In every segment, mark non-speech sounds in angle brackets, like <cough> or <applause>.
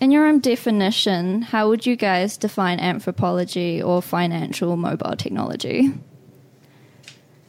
In your own definition, how would you guys define anthropology or financial mobile technology?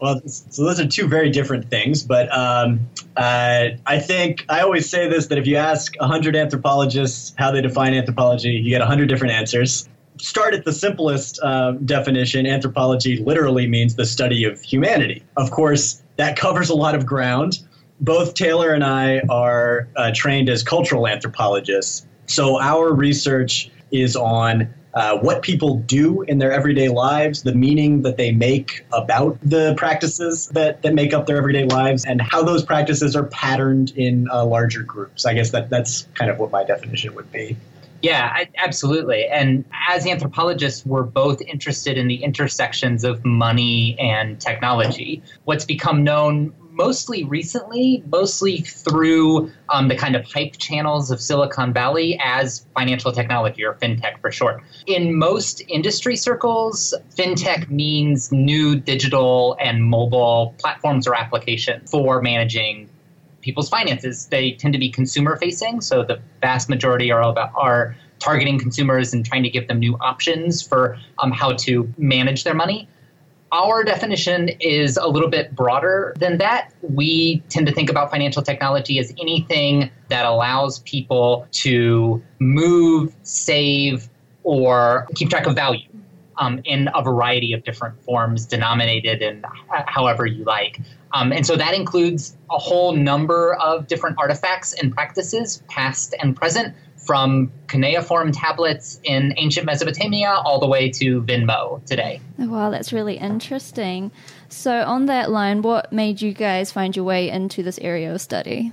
Well, so those are two very different things, but um, uh, I think I always say this that if you ask 100 anthropologists how they define anthropology, you get 100 different answers. Start at the simplest uh, definition. Anthropology literally means the study of humanity. Of course, that covers a lot of ground. Both Taylor and I are uh, trained as cultural anthropologists. So our research is on uh, what people do in their everyday lives, the meaning that they make about the practices that, that make up their everyday lives, and how those practices are patterned in uh, larger groups. I guess that that's kind of what my definition would be. Yeah, I, absolutely. And as anthropologists, we're both interested in the intersections of money and technology. What's become known mostly recently, mostly through um, the kind of hype channels of Silicon Valley as financial technology or fintech for short. In most industry circles, fintech means new digital and mobile platforms or applications for managing people's finances. They tend to be consumer facing, so the vast majority are all about are targeting consumers and trying to give them new options for um, how to manage their money. Our definition is a little bit broader than that. We tend to think about financial technology as anything that allows people to move, save, or keep track of value um, in a variety of different forms, denominated in however you like. Um, and so that includes a whole number of different artifacts and practices, past and present, from cuneiform tablets in ancient Mesopotamia all the way to Venmo today. Oh, wow, that's really interesting. So, on that line, what made you guys find your way into this area of study?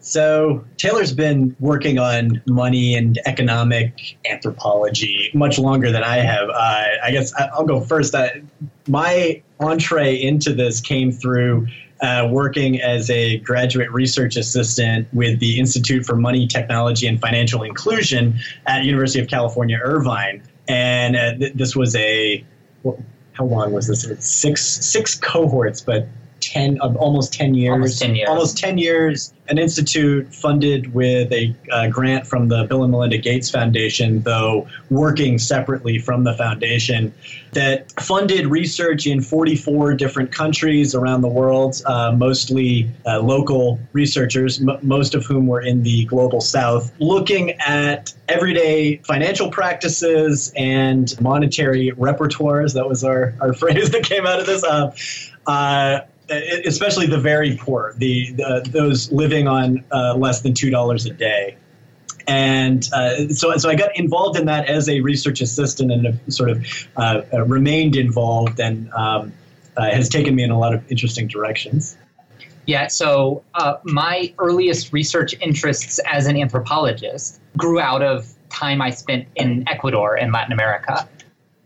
So, Taylor's been working on money and economic anthropology much longer than I have. Uh, I guess I'll go first. Uh, my entree into this came through uh, working as a graduate research assistant with the Institute for Money, Technology, and Financial Inclusion at University of California, Irvine. And uh, th- this was a, well, how long was this? Six six cohorts, but 10 uh, almost 10 years. Almost 10 years. Almost 10 years an institute funded with a uh, grant from the bill and melinda gates foundation though working separately from the foundation that funded research in 44 different countries around the world uh, mostly uh, local researchers m- most of whom were in the global south looking at everyday financial practices and monetary repertoires. That was our, our <laughs> phrase that came out of this. Uh, uh, especially the very poor, the, the those living on uh, less than two dollars a day. And uh, so, so I got involved in that as a research assistant and sort of uh, uh, remained involved and um, uh, has taken me in a lot of interesting directions. Yeah, so uh, my earliest research interests as an anthropologist grew out of time I spent in Ecuador in Latin America,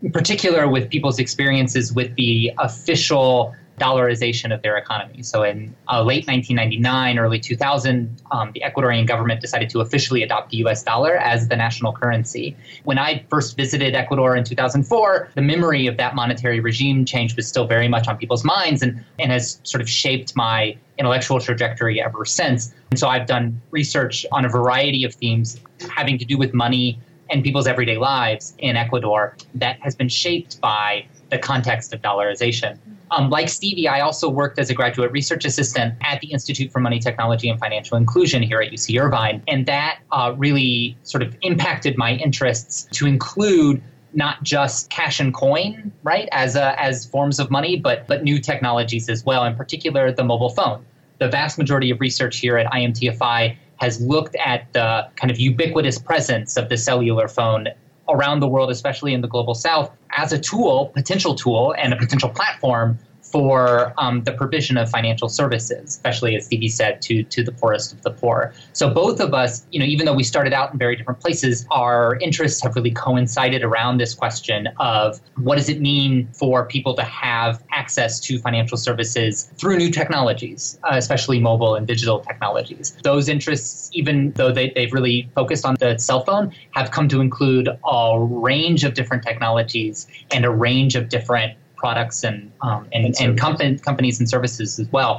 in particular with people's experiences with the official dollarization of their economy. So in uh, late 1999, early 2000, um, the Ecuadorian government decided to officially adopt the US dollar as the national currency. When I first visited Ecuador in 2004, the memory of that monetary regime change was still very much on people's minds and, and has sort of shaped my intellectual trajectory ever since. And so I've done research on a variety of themes having to do with money and people's everyday lives in Ecuador that has been shaped by the context of dollarization. Um, like Stevie, I also worked as a graduate research assistant at the Institute for Money Technology and Financial Inclusion here at UC Irvine. And that uh, really sort of impacted my interests to include not just cash and coin, right, as, a, as forms of money, but, but new technologies as well, in particular the mobile phone. The vast majority of research here at IMTFI has looked at the kind of ubiquitous presence of the cellular phone around the world, especially in the global south, as a tool, potential tool, and a potential platform for um, the provision of financial services, especially as Stevie said, to to the poorest of the poor. So both of us, you know, even though we started out in very different places, our interests have really coincided around this question of what does it mean for people to have access to financial services through new technologies, uh, especially mobile and digital technologies. Those interests, even though they, they've really focused on the cell phone, have come to include a range of different technologies and a range of different products and um, and, and, and companies and services as well.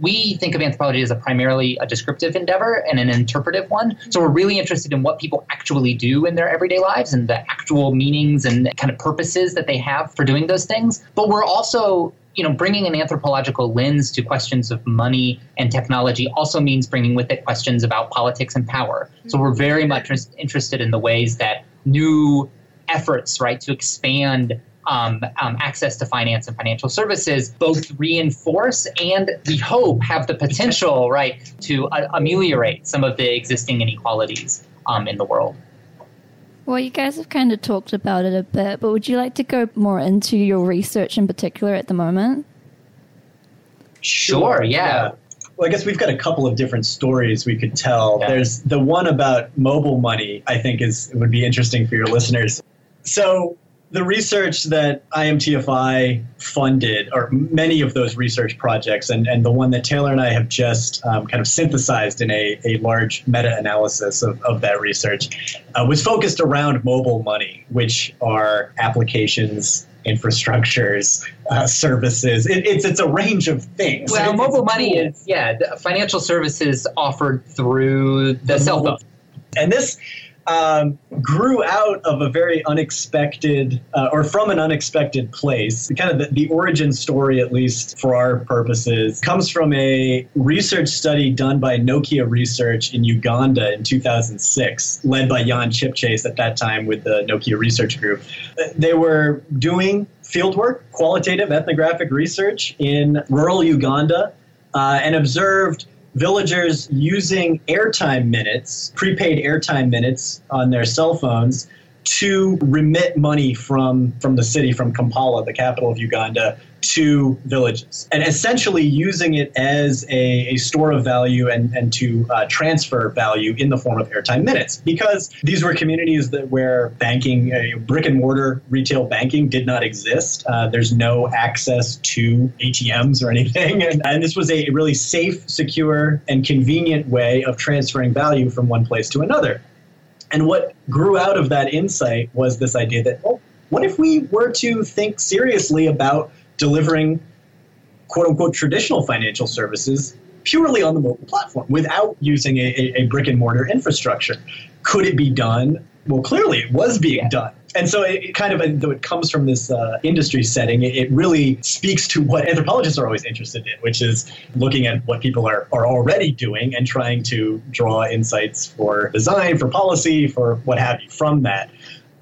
we think of anthropology as a primarily a descriptive endeavor and an interpretive one. So we're really interested in what people actually do in their everyday lives and the actual meanings and kind of purposes that they have for doing those things. But we're also you know, bringing an anthropological lens to questions of money and technology also means bringing with it questions about politics and power. So we're very much interested in the ways that new efforts, right, to expand um, um, access to finance and financial services both reinforce and we hope have the potential, right, to uh, ameliorate some of the existing inequalities um, in the world. Well, you guys have kind of talked about it a bit, but would you like to go more into your research in particular at the moment? Sure, yeah. yeah. Well, I guess we've got a couple of different stories we could tell. Yeah. There's the one about mobile money, I think is would be interesting for your listeners. So, the research that IMTFI funded, or many of those research projects, and, and the one that Taylor and I have just um, kind of synthesized in a, a large meta analysis of, of that research, uh, was focused around mobile money, which are applications, infrastructures, uh, services. It, it's, it's a range of things. Well, mobile money is, yeah, financial services offered through the, the cell phone. And this um, grew out of a very unexpected, uh, or from an unexpected place. Kind of the, the, origin story, at least for our purposes, comes from a research study done by Nokia Research in Uganda in 2006, led by Jan Chipchase at that time with the Nokia Research Group. They were doing fieldwork, qualitative ethnographic research in rural Uganda, uh, and observed villagers using airtime minutes, prepaid airtime minutes on their cell phones to remit money from from the city from Kampala, the capital of Uganda, to villages, and essentially using it as a, a store of value and and to uh, transfer value in the form of airtime minutes, because these were communities that where banking, uh, brick and mortar retail banking, did not exist. Uh, there's no access to ATMs or anything, <laughs> and, and this was a really safe, secure, and convenient way of transferring value from one place to another. And what grew out of that insight was this idea that, well, what if we were to think seriously about delivering quote unquote traditional financial services purely on the mobile platform without using a, a, a brick and mortar infrastructure? Could it be done? Well, clearly it was being yeah. done. And so it, it, kind of, though it comes from this uh, industry setting, it, it, really speaks to what anthropologists are always interested in, which is looking at what people are, are already doing and trying to draw insights for design, for policy, for what have you from that.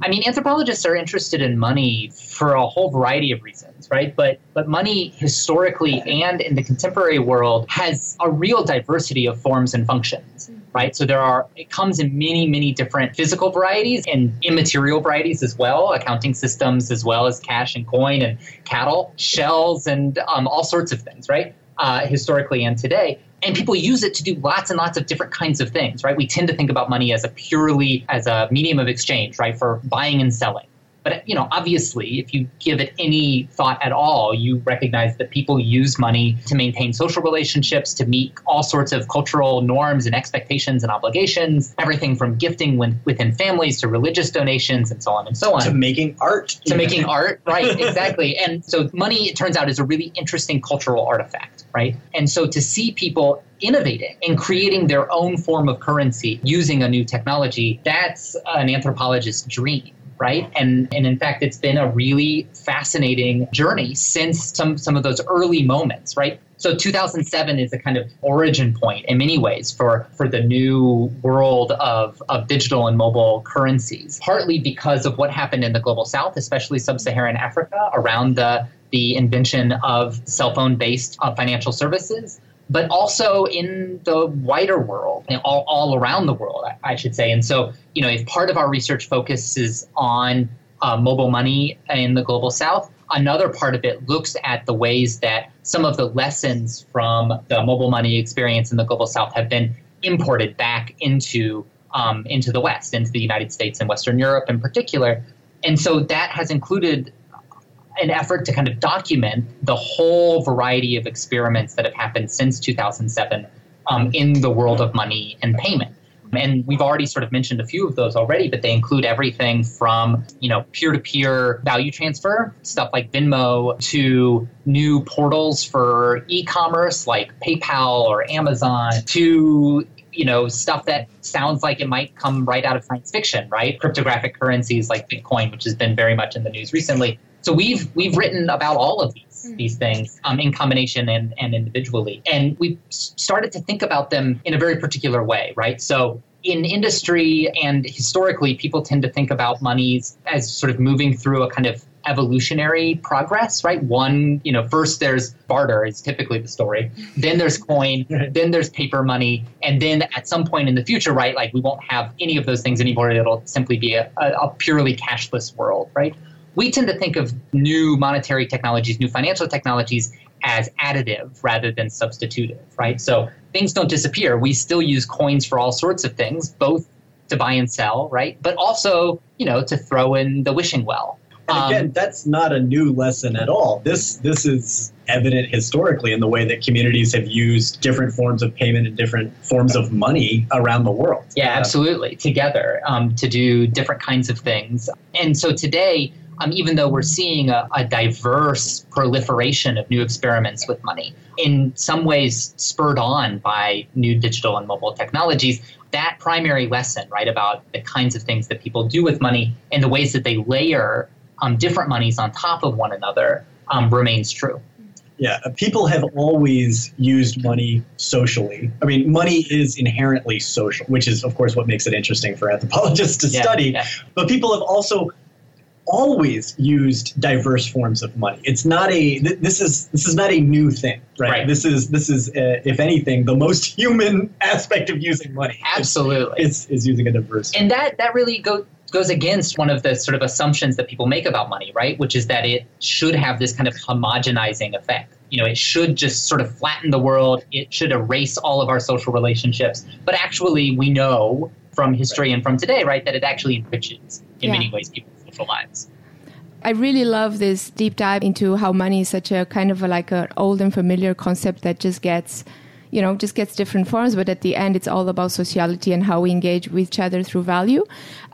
I mean, anthropologists are interested in money for a whole variety of reasons, right? But but money historically and in the contemporary world has a real diversity of forms and functions, right? So there are it comes in many many different physical varieties and immaterial varieties as well, accounting systems as well as cash and coin and cattle, shells, and um, all sorts of things, right? Uh, historically and today and people use it to do lots and lots of different kinds of things right we tend to think about money as a purely as a medium of exchange right for buying and selling but you know, obviously, if you give it any thought at all, you recognize that people use money to maintain social relationships, to meet all sorts of cultural norms and expectations and obligations. Everything from gifting within families to religious donations and so on and so on. To making art. To even. making art, right? exactly. And so, money, it turns out, is a really interesting cultural artifact, right? And so, to see people innovating and creating their own form of currency using a new technology, that's an anthropologist's dream right? And and in fact, it's been a really fascinating journey since some some of those early moments, right? So 2007 is a kind of origin point in many ways for, for the new world of, of digital and mobile currencies, partly because of what happened in the global south, especially sub-Saharan Africa, around the, the invention of cell phone based uh, financial services, but also in the wider world, you know, all, all around the world, I, I, should say. And so, you know, if part of our research focuses on uh, mobile money in the global south, another part of it looks at the ways that some of the lessons from the mobile money experience in the global south have been imported back into um, into the West, into the United States and Western Europe in particular. And so that has included an effort to kind of document the whole variety of experiments that have happened since 2007 um, in the world of money and payment. And we've already sort of mentioned a few of those already, but they include everything from, you know, peer-to-peer value transfer, stuff like Venmo, to new portals for e-commerce like PayPal or Amazon, to you know stuff that sounds like it might come right out of science fiction right cryptographic currencies like bitcoin which has been very much in the news recently so we've we've written about all of these mm-hmm. these things um, in combination and, and individually, and we've started to think about them in a very particular way, right? So in industry and historically, people tend to think about monies as sort of moving through a kind of evolutionary progress, right? One, you know, first there's barter is typically the story. <laughs> Then there's coin, then there's paper money, and then at some point in the future, right, like we won't have any of those things anymore. It'll simply be a, a purely cashless world, right? We tend to think of new monetary technologies, new financial technologies as additive rather than substitutive, right? So things don't disappear. We still use coins for all sorts of things, both to buy and sell, right? But also, you know, to throw in the wishing well. And again, um, that's not a new lesson at all. This this is evident historically in the way that communities have used different forms of payment and different forms of money around the world. Yeah, absolutely, together um, to do different kinds of things. And so today, um, even though we're seeing a, a, diverse proliferation of new experiments with money, in some ways spurred on by new digital and mobile technologies, that primary lesson, right, about the kinds of things that people do with money and the ways that they layer um, different monies on top of one another um, remains true. Yeah, uh, people have always used money socially. I mean, money is inherently social, which is, of course, what makes it interesting for anthropologists to yeah, study. Yeah. But people have also always used diverse forms of money. It's not a this is this is not a new thing, right? right. This is this is uh, if anything the most <laughs> human aspect of using money. Absolutely, is, is using a diverse. And that that really go, goes against one of the sort of assumptions that people make about money, right? Which is that it should have this kind of homogenizing effect. You know, it should just sort of flatten the world. It should erase all of our social relationships. But actually, we know from history and from today, right, that it actually enriches in yeah. many ways people lives. I really love this deep dive into how money is such a kind of a, like an old and familiar concept that just gets you know, just gets different forms, but at the end, it's all about sociality and how we engage with each other through value.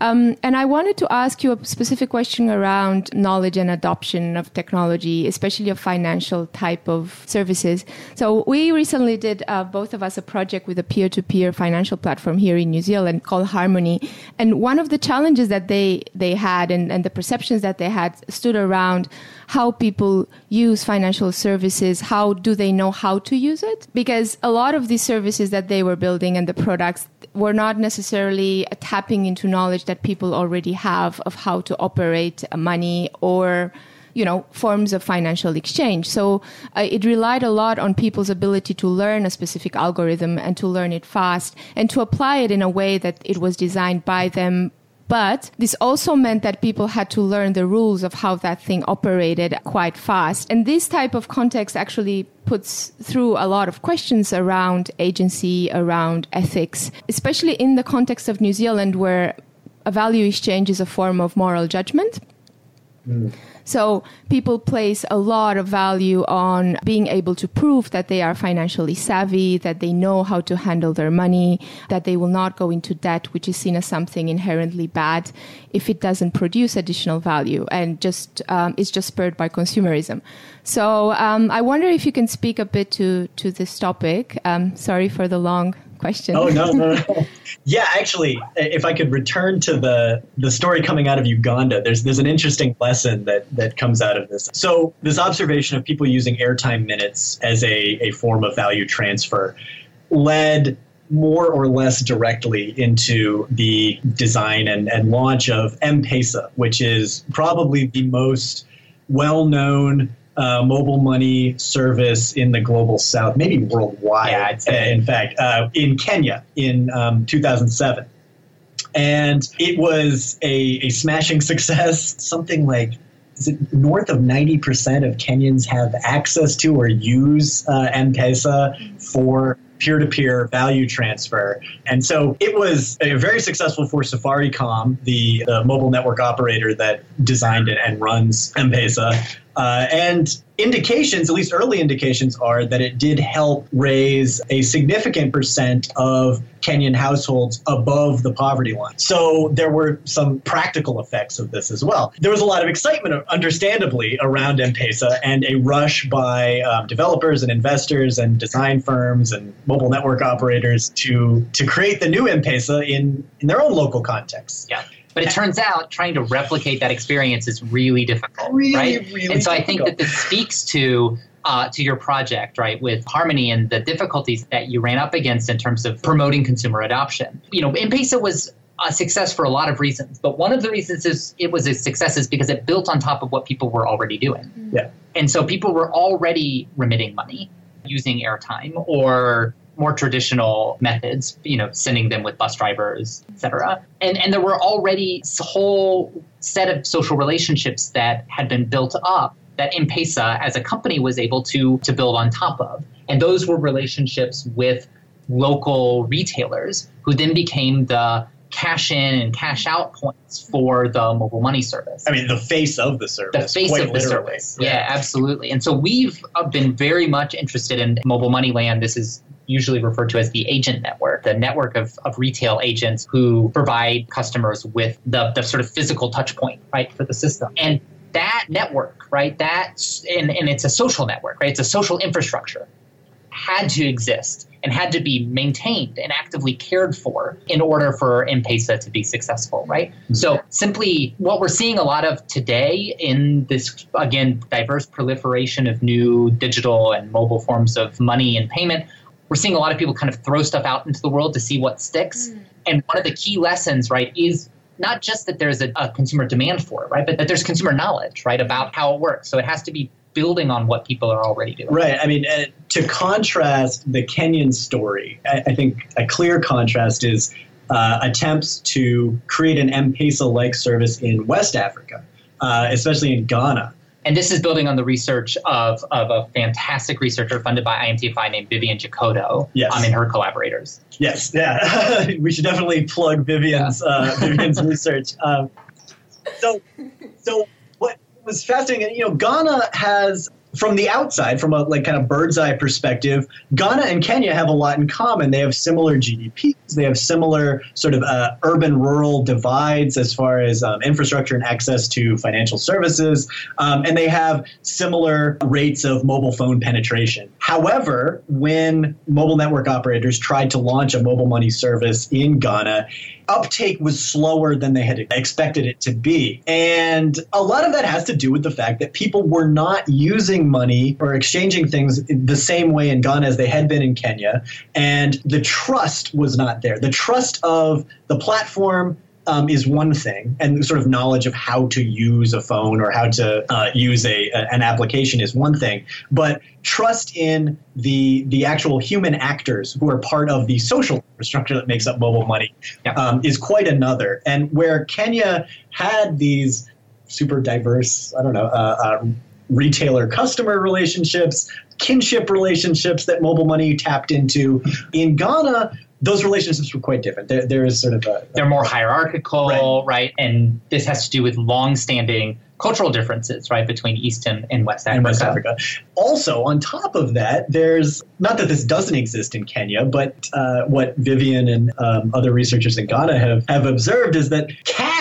Um, and I wanted to ask you a specific question around knowledge and adoption of technology, especially of financial type of services. So we recently did, uh, both of us, a project with a peer-to-peer financial platform here in New Zealand called Harmony. And one of the challenges that they, they had and, and the perceptions that they had stood around how people use financial services, how do they know how to use it? Because a lot of these services that they were building and the products were not necessarily tapping into knowledge that people already have of how to operate money or you know forms of financial exchange so uh, it relied a lot on people's ability to learn a specific algorithm and to learn it fast and to apply it in a way that it was designed by them but this also meant that people had to learn the rules of how that thing operated quite fast. And this type of context actually puts through a lot of questions around agency, around ethics, especially in the context of New Zealand, where a value exchange is a form of moral judgment. Mm. So people place a lot of value on being able to prove that they are financially savvy, that they know how to handle their money, that they will not go into debt, which is seen as something inherently bad if it doesn't produce additional value and just um, is just spurred by consumerism. So um, I wonder if you can speak a bit to to this topic. Um, sorry for the long question. Oh no, no, no. <laughs> yeah, actually, if I could return to the the story coming out of Uganda, there's there's an interesting lesson that that comes out of this. So this observation of people using airtime minutes as a, a form of value transfer led more or less directly into the design and, and launch of M-Pesa, which is probably the most well-known uh, mobile money service in the global south, maybe worldwide. Yeah, in fact, uh, in Kenya in um, 2007. And it was a, a smashing <laughs> success, something like is it north of 90% of Kenyans have access to or use uh, M-Pesa for peer-to-peer value transfer. And so it was very successful for Safaricom, the, the mobile network operator that designed it and runs M-Pesa. Uh, and indications, at least early indications, are that it did help raise a significant percent of Kenyan households above the poverty line. So there were some practical effects of this as well. There was a lot of excitement, understandably, around M Pesa and a rush by um, developers and investors and design firms and mobile network operators to to create the new M Pesa in, in their own local context. Yeah. But it turns out trying to replicate that experience is really difficult, Really, right? really and so I think that this speaks to uh, to your project, right, with Harmony and the difficulties that you ran up against in terms of promoting consumer adoption. You know, M-Pesa was a success for a lot of reasons, but one of the reasons is it was a success is because it built on top of what people were already doing. Yeah. And so people were already remitting money using airtime or more traditional methods, you know, sending them with bus drivers, et cetera. And, and there were already a whole set of social relationships that had been built up that M-Pesa as a company was able to, to build on top of. And those were relationships with local retailers who then became the cash in and cash out points for the mobile money service I mean, the face of the service. the face of the literally. service. Yeah. absolutely. And so we've uh, been very much interested in mobile money land. This is usually referred to as the agent network, the network of, of retail agents who provide customers with the, the sort of physical touch point, right, for the system. And that network, right, that's, and, and it's a social network, right, it's a social infrastructure, had to exist and had to be maintained and actively cared for in order for M-Pesa to be successful, right? Mm-hmm. So simply what we're seeing a lot of today in this, again, diverse proliferation of new digital and mobile forms of money and payment, we're seeing a lot of people kind of throw stuff out into the world to see what sticks. Mm. And one of the key lessons, right, is not just that there's a, a consumer demand for it, right, but that there's consumer knowledge, right, about how it works. So it has to be building on what people are already doing. Right. I mean, uh, to contrast the Kenyan story, I, I think a clear contrast is uh, attempts to create an M-Pesa like service in West Africa, uh, especially in Ghana. And this is building on the research of, of a fantastic researcher funded by IMTFI named Vivian Dzokoto Yes. um, and her collaborators. Yes, yeah. <laughs> we should definitely plug Vivian's uh, Vivian's <laughs> research. Um, so, so was fascinating, you know, Ghana has from the outside, from a like kind of bird's eye perspective, Ghana and Kenya have a lot in common. They have similar GDPs. They have similar sort of uh, urban-rural divides as far as um, infrastructure and access to financial services, um, and they have similar rates of mobile phone penetration. However, when mobile network operators tried to launch a mobile money service in Ghana, uptake was slower than they had expected it to be. And a lot of that has to do with the fact that people were not using money or exchanging things the same way in Ghana as they had been in Kenya. And the trust was not there. The trust of the platform. Um, is one thing, and sort of knowledge of how to use a phone or how to uh, use a, a- an application is one thing. But trust in the the actual human actors who are part of the social infrastructure that makes up mobile money Yeah. um, is quite another. And where Kenya had these super diverse, I don't know, uh, uh, retailer customer relationships, kinship relationships that mobile money tapped into, in Ghana, those relationships were quite different. There, there is sort of a, They're more hierarchical, right. And this has to do with long-standing cultural differences, right, between East and, and West Africa. in West Africa. Also, on top of that, there's not that this doesn't exist in Kenya, but uh, what Vivian and um, other researchers in Ghana have, have observed is that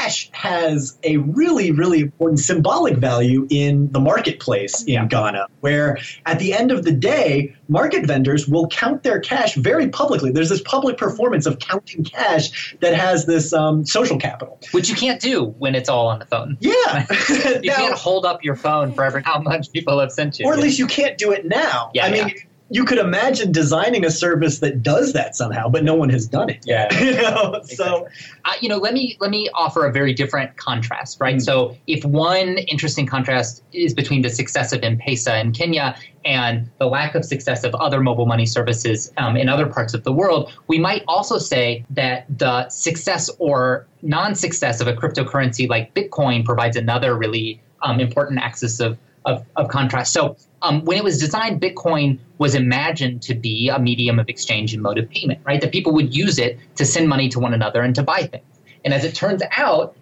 cash has a really, really important symbolic value in the marketplace in Ghana, where at the end of the day, market vendors will count their cash very publicly. There's this public performance of counting cash that has this um, social capital. Which you can't do when it's all on the phone. Yeah. <laughs> You <laughs> Now- can't hold up your phone for every how much people have sent you. or at least you can't do it now. Yeah, I mean, yeah. You could imagine designing a service that does that somehow, but no one has done it. Yeah. <laughs> you know? So uh, you know, let me let me offer a very different contrast, right? Mm. So, if one interesting contrast is between the success of M-Pesa in Kenya and the lack of success of other mobile money services um, in other parts of the world, we might also say that the success or non-success of a cryptocurrency like Bitcoin provides another really um, important axis of of, of contrast. So, um, when it was designed, Bitcoin was imagined to be a medium of exchange and mode of payment, right? That people would use it to send money to one another and to buy things. And as it turns out,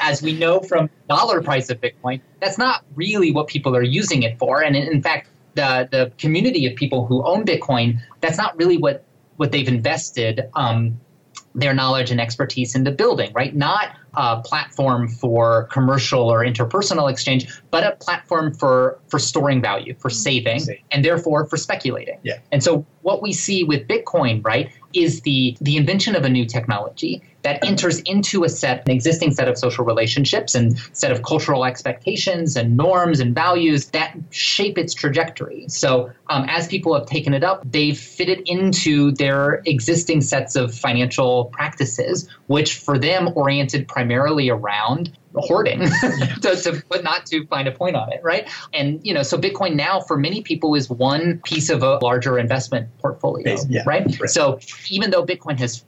as we know from dollar price of Bitcoin, that's not really what people are using it for. And in, fact, the the community of people who own Bitcoin, that's not really what what they've invested um, their knowledge and expertise into building, right? Not a platform for commercial or interpersonal exchange, but a platform for for storing value, for mm-hmm. saving, and therefore for speculating. Yeah. And so what we see with Bitcoin, right, is the the invention of a new technology that enters into a set, an existing set of social relationships and set of cultural expectations and norms and values that shape its trajectory. So um, as people have taken it up, they've fitted into their existing sets of financial practices, which for them oriented primarily around hoarding <laughs> <laughs> to, to, but not to find a point on it right? And you know so bitcoin now for many people is one piece of a larger investment portfolio yeah, right? right. So even though bitcoin has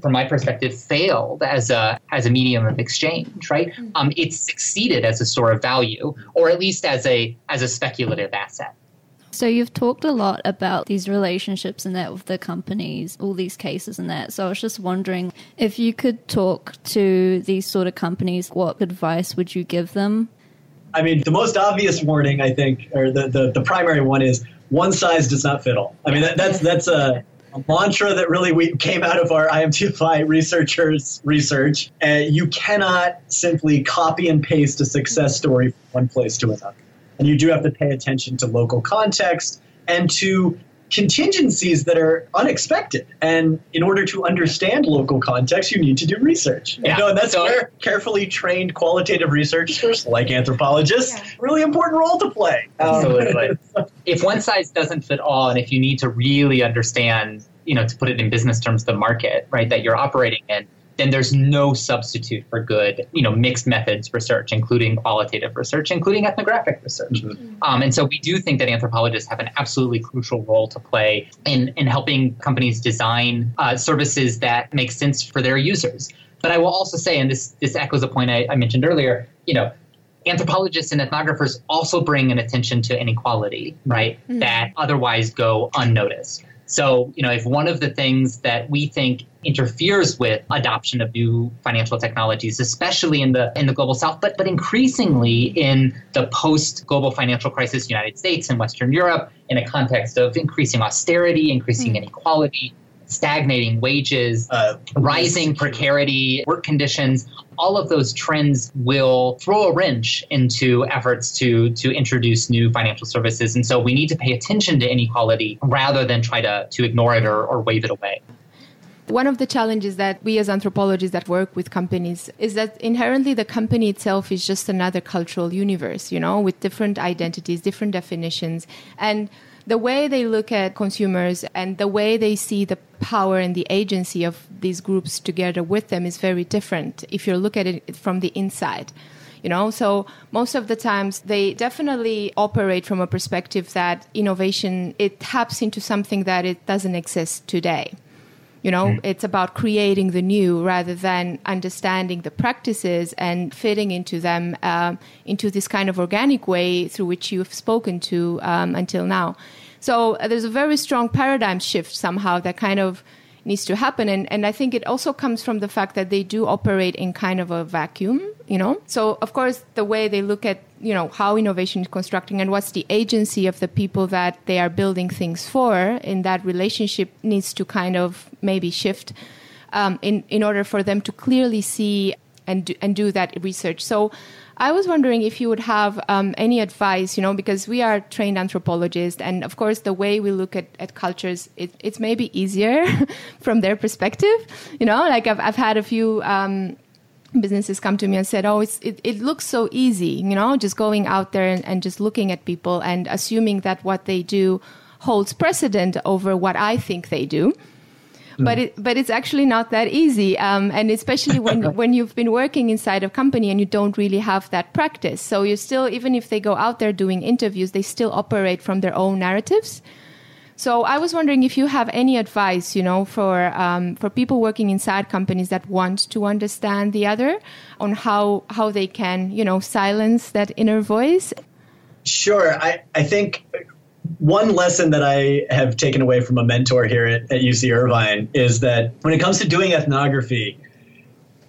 from my perspective failed as a as a medium of exchange right? Um, it's succeeded as a store of value or at least as a as a speculative asset so you've talked a lot about these relationships and that with the companies, all these cases and that. So I was just wondering if you could talk to these sort of companies, what advice would you give them? I mean, the most obvious warning, I think, or the, the, the primary one is one size does not fit all. I mean, that, that's that's a, a, mantra that really we came out of our IMTFI researchers' research. Uh, you cannot simply copy and paste a success story from one place to another. And you do have to pay attention to local context and to contingencies that are unexpected. And in order to understand local context, you need to do research. Yeah. You know, and that's so, where carefully trained qualitative researchers, like anthropologists, yeah. really important role to play. Um, Absolutely. <laughs> if one size doesn't fit all, and if you need to really understand, you know, to put it in business terms, the market, right, that you're operating in, then there's no substitute for good, you know, mixed methods research, including qualitative research, including ethnographic research. Mm-hmm. Um, and so we do think that anthropologists have an absolutely crucial role to play in, in helping companies design uh, services that make sense for their users. But I will also say, and this this echoes a point I, I mentioned earlier, you know, anthropologists and ethnographers also bring an attention to inequality, right, mm-hmm. that otherwise go unnoticed. So, you know, if one of the things that we think interferes with adoption of new financial technologies, especially in the in the global south, but but increasingly in the post global financial crisis United States and Western Europe, in a context of increasing austerity, increasing mm-hmm. inequality, stagnating wages, uh, rising precarity, work conditions, all of those trends will throw a wrench into efforts to to introduce new financial services. And so we need to pay attention to inequality rather than try to, to ignore it or, or wave it away. One of the challenges that we as anthropologists that work with companies is that inherently the company itself is just another cultural universe, you know, with different identities, different definitions. And the way they look at consumers and the way they see the power and the agency of these groups together with them is very different if you look at it from the inside you know? So most of the times they definitely operate from a perspective that innovation it taps into something that it doesn't exist today you know, mm. it's about creating the new rather than understanding the practices and fitting into them um, into this kind of organic way through which you've spoken to um, until now. So uh, there's a very strong paradigm shift somehow that kind of needs to happen. And, and I think it also comes from the fact that they do operate in kind of a vacuum, you know? So, of course, the way they look at, you know, how innovation is constructing and what's the agency of the people that they are building things for in that relationship needs to kind of maybe shift um, in, in order for them to clearly see and do, and do that research. So, I was wondering if you would have um, any advice, you know, because we are trained anthropologists, and of course, the way we look at, at cultures, it, it's maybe easier <laughs> from their perspective, you know. Like I've I've had a few. Um, businesses come to me and said, "Oh, it's, it, it looks so easy, you know, just going out there and, and just looking at people and assuming that what they do holds precedent over what I think they do." But it, but it's actually not that easy. Um, and especially when <laughs> when you've been working inside a company and you don't really have that practice, so you still even if they go out there doing interviews, they still operate from their own narratives. So I was wondering if you have any advice, you know, for um, for people working inside companies that want to understand the other, on how how they can, you know, silence that inner voice. Sure, I I think one lesson that I have taken away from a mentor here at, at UC Irvine is that when it comes to doing ethnography,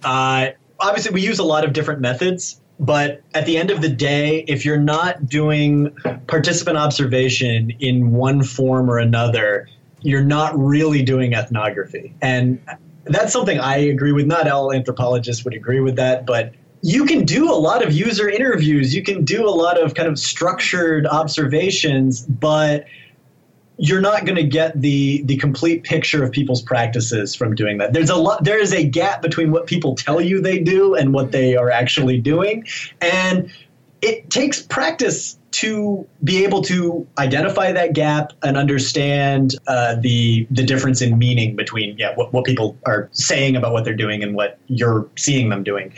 uh, obviously we use a lot of different methods but at the end of the day, if you're not doing participant observation in one form or another, you're not really doing ethnography. And that's something I agree with. Not all anthropologists would agree with that, but you can do a lot of user interviews. You can do a lot of kind of structured observations, but you're not going to get the the complete picture of people's practices from doing that. There's a lot. There is a gap between what people tell you they do and what they are actually doing, and it takes practice to be able to identify that gap and understand uh, the the difference in meaning between yeah what, what people are saying about what they're doing and what you're seeing them doing.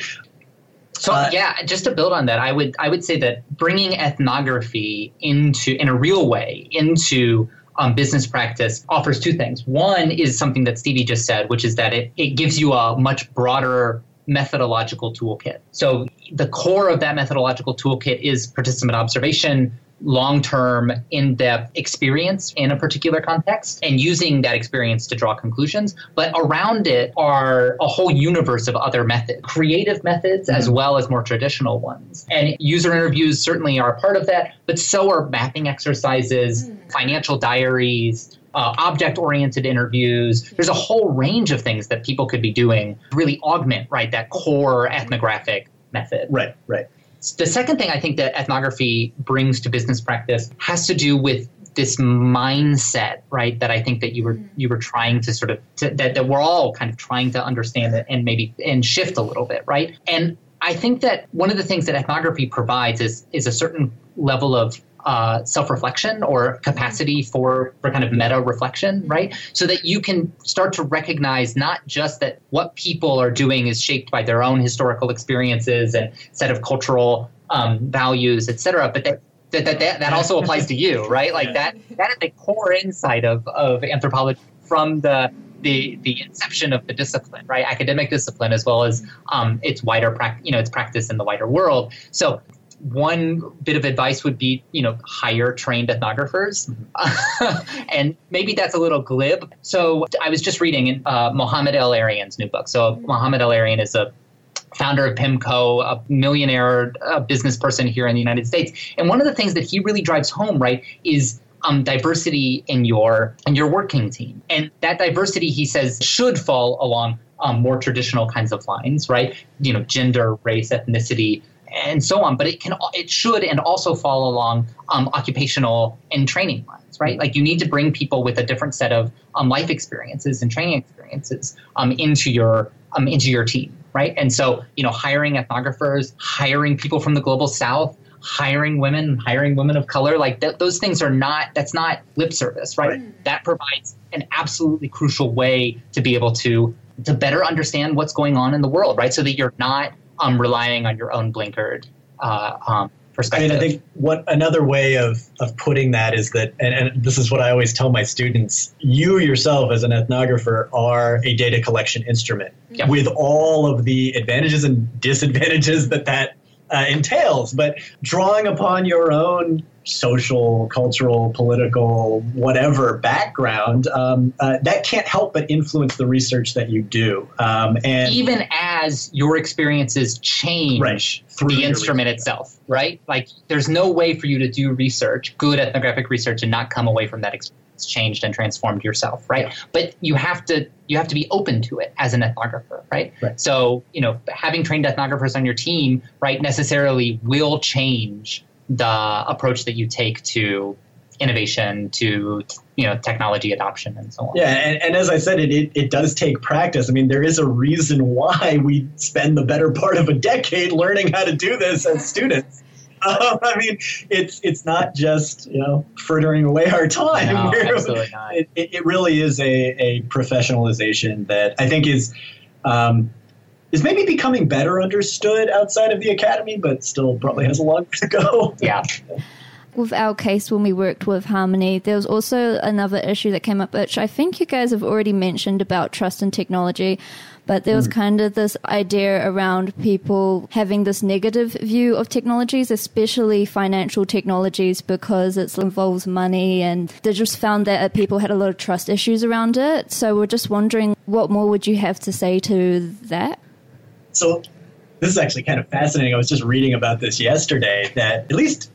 So uh, yeah, just to build on that, I would I would say that bringing ethnography into in a real way into um, business practice offers two things. One is something that Stevie just said, which is that it, it gives you a much broader methodological toolkit. So the core of that methodological toolkit is participant observation, long term, in depth experience in a particular context and using that experience to draw conclusions. But around it are a whole universe of other methods, creative methods mm-hmm. as well as more traditional ones. And user interviews certainly are a part of that, but so are mapping exercises, mm-hmm. financial diaries. Uh, object oriented interviews. There's a whole range of things that people could be doing to really augment, right, that core ethnographic method. Right, right. The second thing I think that ethnography brings to business practice has to do with this mindset, right? That I think that you were mm. you were trying to sort of to, that that we're all kind of trying to understand it and maybe and shift a little bit, right? And I think that one of the things that ethnography provides is is a certain level of uh, self-reflection or capacity for for kind of meta reflection right so that you can start to recognize not just that what people are doing is shaped by their own historical experiences and set of cultural um, values et cetera but that that, that, that, that also applies to you right like that that is the core insight of, of anthropology from the the the inception of the discipline, right? Academic discipline as well as um, its wider practice, you know, its practice in the wider world. So one bit of advice would be, you know, hire trained ethnographers. Mm-hmm. <laughs> and maybe that's a little glib. So I was just reading uh, Mohamed El-Erian's new book. So Mohamed El-Erian is a founder of PIMCO, a millionaire a business person here in the United States. And one of the things that he really drives home, right, is um, diversity in your in your working team. And that diversity, he says, should fall along um, more traditional kinds of lines, right? You know, gender, race, ethnicity, and so on. But it can, it should, and also fall along um, occupational and training lines, right? Like you need to bring people with a different set of um, life experiences and training experiences um, into your um, into your team, right? And so, you know, hiring ethnographers, hiring people from the global south, hiring women, hiring women of color, like th- those things are not. That's not lip service, right? right? That provides an absolutely crucial way to be able to to better understand what's going on in the world, right? So that you're not um, relying on your own blinkered uh, um, perspective. I mean, I think what another way of, of putting that is that, and, and this is what I always tell my students you yourself as an ethnographer are a data collection instrument with all of the advantages and disadvantages that that uh, entails, but drawing upon your own social, cultural, political, whatever background, um, uh, that can't help but influence the research that you do. Um, and even as your experiences change right, the instrument research. itself, right? Like, there's no way for you to do research, good ethnographic research, and not come away from that experience changed and transformed yourself right yeah. but you have to you have to be open to it as an ethnographer right? right so you know having trained ethnographers on your team right necessarily will change the approach that you take to innovation to you know technology adoption and so on yeah and, and as i said it, it, it does take practice i mean there is a reason why we spend the better part of a decade learning how to do this as students <laughs> um, I mean, it's it's not just you know frittering away our time. No, <laughs> absolutely not. It, it, really is a, a professionalization that I think is um, is maybe becoming better understood outside of the academy, but still probably has a long way to go. Yeah. <laughs> with our case when we worked with Harmony, there was also another issue that came up, which I think you guys have already mentioned about trust in technology. But there was mm. kind of this idea around people having this negative view of technologies, especially financial technologies, because it involves money. And they just found that people had a lot of trust issues around it. So we're just wondering what more would you have to say to that? So this is actually kind of fascinating. I was just reading about this yesterday that at least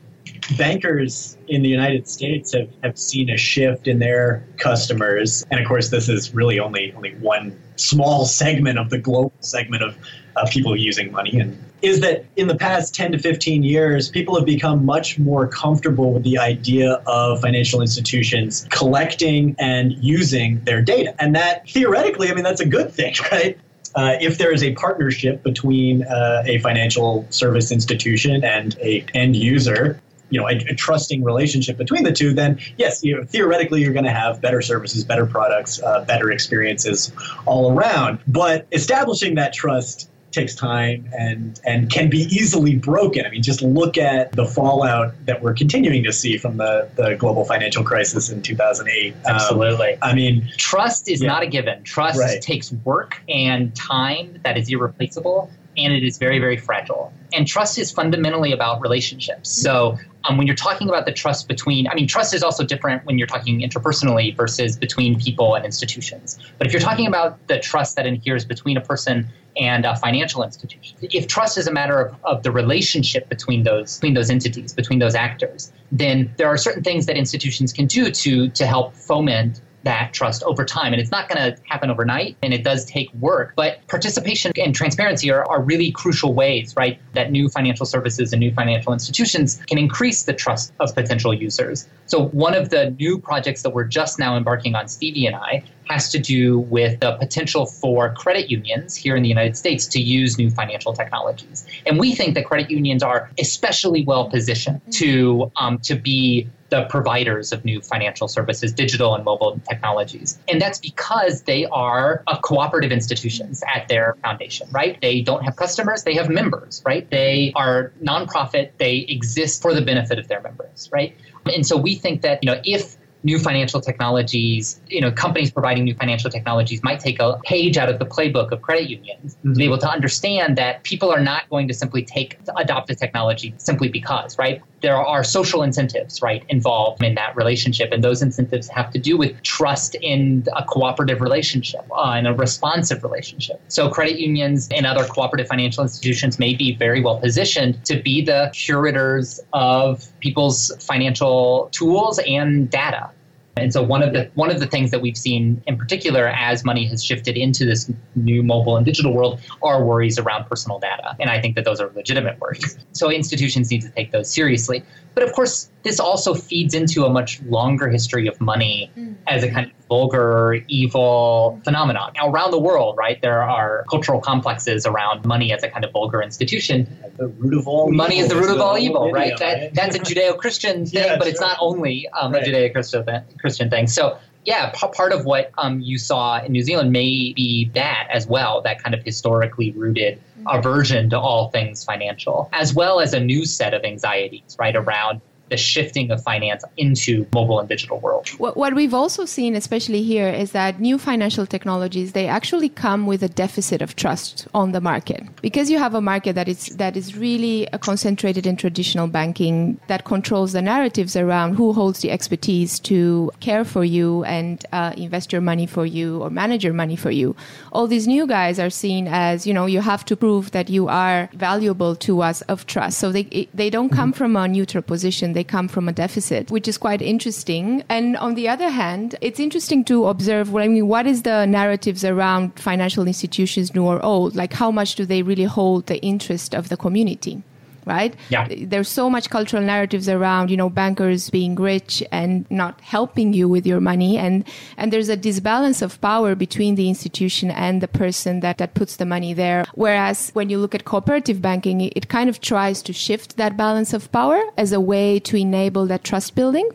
bankers in the United States have, have seen a shift in their customers. And of course, this is really only only one small segment of the global segment of, of people using money. And is that in the past 10 to 15 years, people have become much more comfortable with the idea of financial institutions collecting and using their data. And that theoretically, I mean, that's a good thing, <laughs> right? Uh, if there is a partnership between uh, a financial service institution and a end user, you know a, a, trusting relationship between the two, then yes, you know, theoretically you're going to have better services, better products, uh, better experiences all around. But establishing that trust takes time and and can be easily broken. I mean, just look at the fallout that we're continuing to see from the, the global financial crisis in 2008. Um, Absolutely. Um, I mean, trust is yeah. not a given. Trust right. takes work and time that is irreplaceable and it is very, very fragile. And trust is fundamentally about relationships. So um, when you're talking about the trust between, I mean, trust is also different when you're talking interpersonally versus between people and institutions. But if you're talking about the trust that adheres between a person and a financial institution, if trust is a matter of, of the relationship between those between those entities, between those actors, then there are certain things that institutions can do to to help foment that trust over time. And it's not going to happen overnight, and it does take work. But participation and transparency are, are really crucial ways, right, that new financial services and new financial institutions can increase the trust of potential users. So, one of the new projects that we're just now embarking on, Stevie and I, has to do with the potential for credit unions here in the United States to use new financial technologies. And we think that credit unions are especially well positioned to, um, to be the providers of new financial services, digital and mobile technologies. And that's because they are cooperative institutions at their foundation, right? They don't have customers, they have members, right? They are nonprofit, they exist for the benefit of their members, right? And so we think that, you know, if new financial technologies, you know, companies providing new financial technologies might take a page out of the playbook of credit unions mm-hmm. to be able to understand that people are not going to simply take adopt a technology simply because, right? There are social incentives, right, involved in that relationship, and those incentives have to do with trust in a cooperative relationship uh, and a responsive relationship. So, credit unions and other cooperative financial institutions may be very well positioned to be the curators of people's financial tools and data and so one of the one of the things that we've seen in particular as money has shifted into this new mobile and digital world are worries around personal data. And I think that those are legitimate worries. So institutions need to take those seriously. But of course, this also feeds into a much longer history of money mm. as a kind of vulgar, evil phenomenon. Now, around the world, right, there are cultural complexes around money as a kind of vulgar institution. The root of all money is the root of all evil, right? That, that's a Judeo-Christian <laughs> thing, yeah, but it's not only um, right. a Judeo-Christian thing. So yeah, p- part of what um, you saw in New Zealand may be that as well, that kind of historically rooted aversion to all things financial, as well as a new set of anxieties, right, around the shifting of finance into mobile and digital world. What we've also seen, especially here, is that new financial technologies they actually come with a deficit of trust on the market because you have a market that is that is really concentrated in traditional banking that controls the narratives around who holds the expertise to care for you and uh, invest your money for you or manage your money for you. All these new guys are seen as you know you have to prove that you are valuable to us of trust. So they they don't come mm-hmm. from a neutral position. They they come from a deficit, which is quite interesting. And on the other hand, it's interesting to observe what I mean, what is the narratives around financial institutions, new or old? Like how much do they really hold the interest of the community? Right? Yeah. There's so much cultural narratives around, you know, bankers being rich and not helping you with your money. And, and there's a disbalance of power between the institution and the person that, that puts the money there. Whereas when you look at cooperative banking, it kind of tries to shift that balance of power as a way to enable that trust building.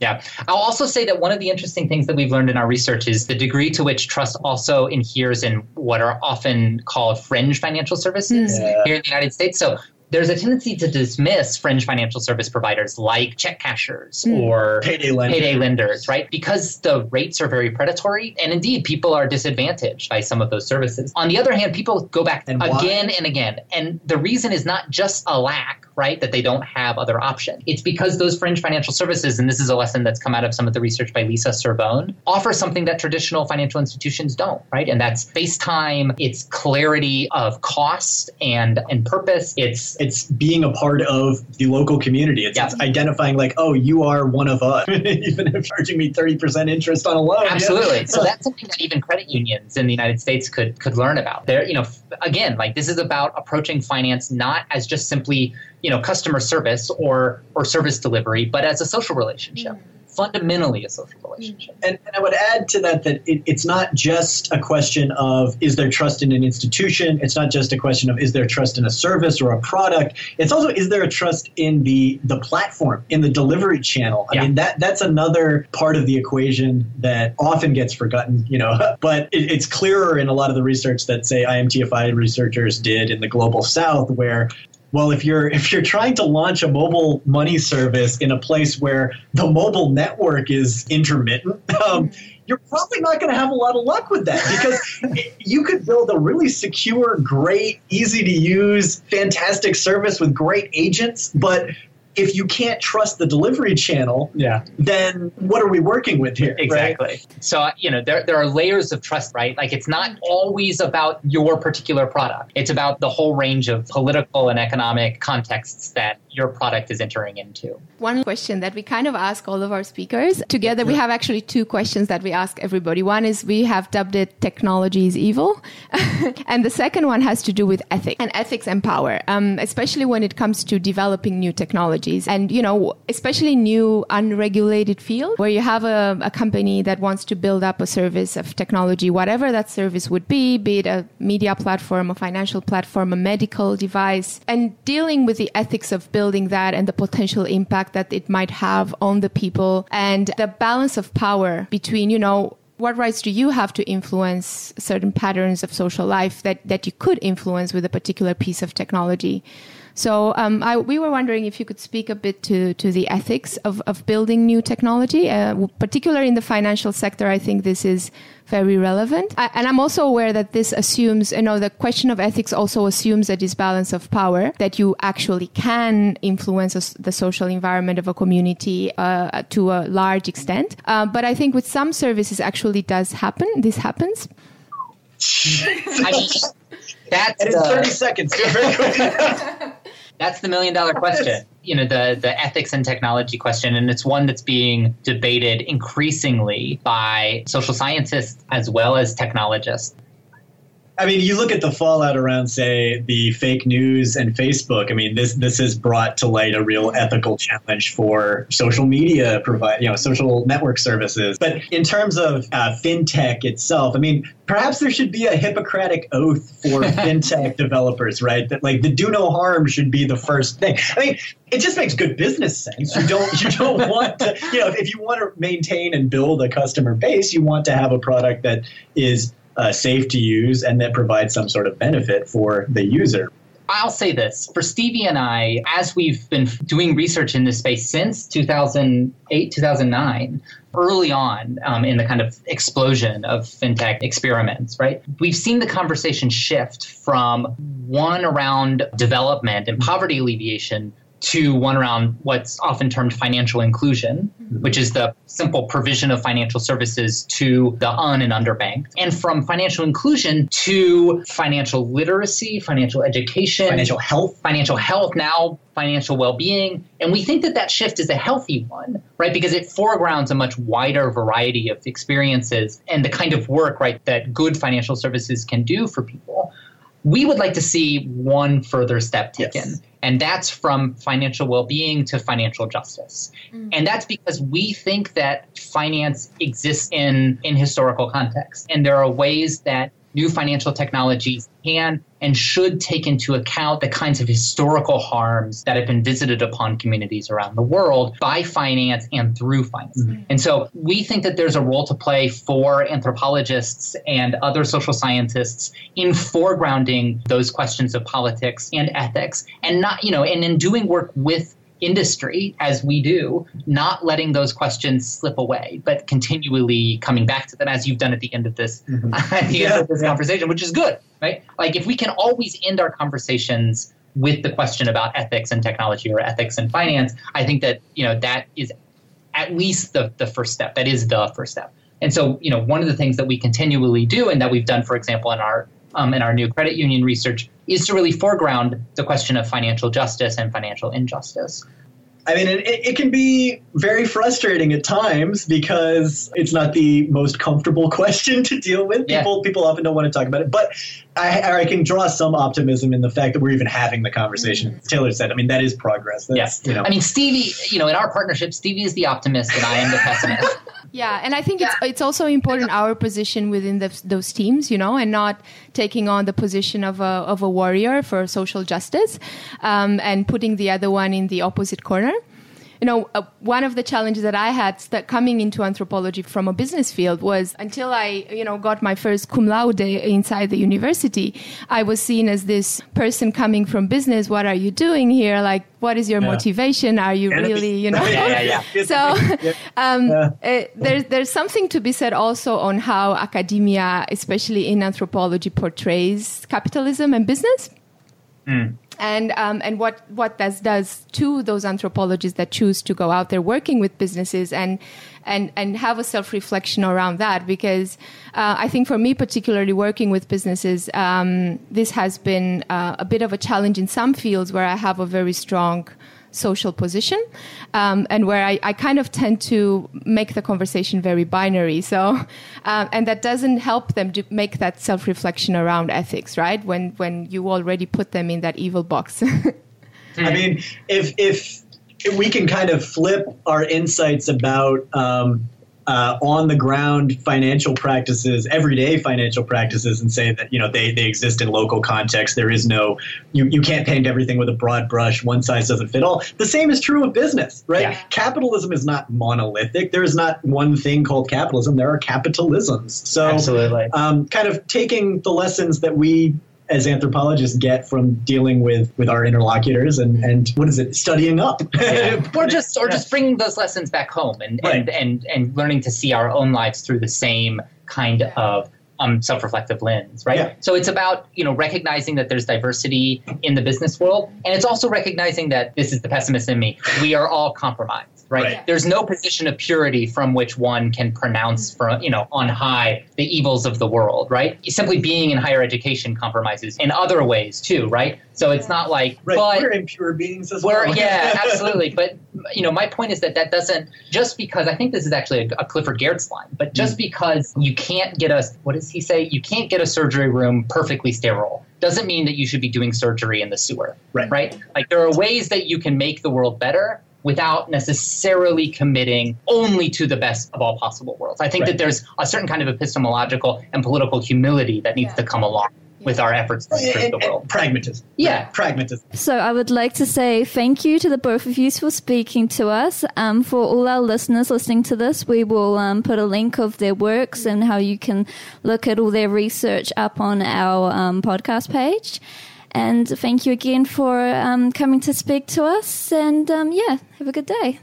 Yeah. I'll also say that one of the interesting things that we've learned in our research is the degree to which trust also inheres in what are often called fringe financial services yeah. here in the United States. So there's a tendency to dismiss fringe financial service providers like check cashers mm. or payday lenders. payday lenders, right? Because the rates are very predatory, and indeed, people are disadvantaged by some of those services. On the other hand, people go back and again why? and again, and the reason is not just a lack right? That they don't have other options. It's because those fringe financial services, and this is a lesson that's come out of some of the research by Lisa Servon, offer something that traditional financial institutions don't, right? And that's face time, it's clarity of cost and and purpose. It's it's being a part of the local community. It's, yeah. it's identifying like, oh, you are one of us, <laughs> even if charging me thirty percent interest on a loan. Absolutely. Yeah. so that's something that even credit unions in the United States could could learn about. There, you know, again, like this is about approaching finance not as just simply you know customer service or or service delivery, but as a social relationship. Mm-hmm fundamentally a social relationship. And, and I would add to that that it, it's not just a question of is there trust in an institution. It's not just a question of is there trust in a service or a product. It's also is there a trust in the the platform, in the delivery channel. I yeah. mean that that's another part of the equation that often gets forgotten. You know, <laughs> but it, it's clearer in a lot of the research that say IMTFI researchers did in the global South, where well if you're if you're trying to launch a mobile money service in a place where the mobile network is intermittent <laughs> um, you're probably not going to have a lot of luck with that because <laughs> you could build a really secure great easy to use fantastic service with great agents but if you can't trust the delivery channel, yeah. then what are we working with here? Exactly. Right? So, you know, there, there are layers of trust, right? Like it's not always about your particular product. It's about the whole range of political and economic contexts that your product is entering into. One question that we kind of ask all of our speakers together, we have actually two questions that we ask everybody. One is we have dubbed it technology is evil. <laughs> and the second one has to do with ethics and ethics and power, um, especially when it comes to developing new technologies and, you know, especially new unregulated field where you have a, a company that wants to build up a service of technology, whatever that service would be, be it a media platform, a financial platform, a medical device, and dealing with the ethics of building building that and the potential impact that it might have on the people and the balance of power between, you know, what rights do you have to influence certain patterns of social life that, that you could influence with a particular piece of technology? So um, I, we were wondering if you could speak a bit to, to the ethics of, of building new technology, uh, particularly in the financial sector. I think this is very relevant. I, and I'm also aware that this assumes, you know, the question of ethics also assumes a disbalance of power, that you actually can influence a, the social environment of a community uh, to a large extent. Uh, but I think with some services actually does happen. This happens. <laughs> I mean, that's and 30 seconds. <laughs> That's the million dollar question. You know, the, the ethics and technology question. And it's one that's being debated increasingly by social scientists as well as technologists. I mean, you look at the fallout around, say, the fake news and Facebook. I mean, this this has brought to light a real ethical challenge for social media provide, you know, social network services. But in terms of uh, fintech itself, I mean, perhaps there should be a Hippocratic oath for <laughs> fintech developers, right? That like the do no harm should be the first thing. I mean, it just makes good business sense. You don't you don't <laughs> want to, you know, if you want to maintain and build a customer base, you want to have a product that is uh, safe to use and that provides some sort of benefit for the user. I'll say this for Stevie and I, as we've been doing research in this space since 2008, 2009, early on um, in the kind of explosion of fintech experiments, right? We've seen the conversation shift from one around development and poverty alleviation to one around what's often termed financial inclusion, mm-hmm. which is the simple provision of financial services to the un and underbanked, and from financial inclusion to financial literacy, financial education, financial health, financial health, now financial well-being. And we think that that shift is a healthy one, right? Because it foregrounds a much wider variety of experiences and the kind of work, right, that good financial services can do for people. We would like to see one further step taken. Yes and that's from financial well being to financial justice. Mm-hmm. And that's because we think that finance exists in, in historical context. And there are ways that new financial technologies can and should take into account the kinds of historical harms that have been visited upon communities around the world by finance and through finance. Mm-hmm. And so we think that there's a role to play for anthropologists and other social scientists in foregrounding those questions of politics and ethics and not, you know, and in doing work with industry as we do, not letting those questions slip away, but continually coming back to them as you've done at the end of this, mm-hmm. <laughs> at the yeah. end of this conversation, which is good, right? Like if we can always end our conversations with the question about ethics and technology or ethics and finance, I think that you know that is at least the, the first step. That is the first step. And so, you know, one of the things that we continually do and that we've done, for example, in our um, in our new credit union research is to really foreground the question of financial justice and financial injustice. I mean, it, it can be very frustrating at times because it's not the most comfortable <laughs> question to deal with. Yeah. People people often don't want to talk about it, but I, I can draw some optimism in the fact that we're even having the conversation. As Taylor said, I mean, that is progress. That's, Yes. you know, I mean, Stevie, you know, in our partnership, Stevie is the optimist and I am the pessimist. <laughs> Yeah, and I think it's it's also important our position within the, those teams, you know, and not taking on the position of a of a warrior for social justice, um, and putting the other one in the opposite corner. You know, uh, one of the challenges that I had that coming into anthropology from a business field was until I, you know, got my first cum laude inside the university, I was seen as this person coming from business. What are you doing here? Like, what is your Yeah. motivation? Are you Enemy. really, you know? <laughs> Yeah, yeah, yeah. <laughs> so um, Yeah. uh, there's there's something to be said also on how academia, especially in anthropology, portrays capitalism and business. And um, and what what that does to those anthropologists that choose to go out there working with businesses and and and have a self reflection around that because uh, I think for me particularly working with businesses um, this has been uh, a bit of a challenge in some fields where I have a very strong social position um, and where I, I kind of tend to make the conversation very binary. So um, and that doesn't help them to make that self-reflection around ethics right? When when you already put them in that evil box. <laughs> I mean, if if if we can kind of flip our insights about um, uh, on the ground financial practices, everyday financial practices, and say that you know they, they exist in local context. There is no you, you can't paint everything with a broad brush. One size doesn't fit all. The same is true of business, right? Yeah. Capitalism is not monolithic. There is not one thing called capitalism. There are capitalisms. So Absolutely. um, kind of taking the lessons that we as anthropologists get from dealing with with our interlocutors and and what is it studying up? Yeah. <laughs> or just or just bringing those lessons back home and, and, and and learning to see our own lives through the same kind of um, self-reflective lens right? Yeah. so it's about you know recognizing that there's diversity in the business world and it's also recognizing that this is the pessimist in me. We are all compromised right, Right. there's no position of purity from which one can pronounce from you know on high the evils of the world right simply being in higher education compromises in other ways too right so it's not like right but we're impure beings as we're, well yeah, <laughs> absolutely. But you know, my point is that that doesn't just because I think this is actually a, a Clifford Geertz line, but just hmm. because you can't get a what does he say? You can't get a surgery room perfectly sterile doesn't mean that you should be doing surgery in the sewer. Right. Right. Like there are ways that you can make the world better without necessarily committing only to the best of all possible worlds. I think Right. that there's a certain kind of epistemological and political humility that needs Yeah. to come along with our efforts to improve and, the world. and pragmatism Yeah. pragmatism So I would like to say thank you to the both of you for speaking to us. Um, for all our listeners listening to this, we will um, put a link of their works and how you can look at all their research up on our um, podcast page. And thank you again for um, coming to speak to us. And um, yeah, have a good day.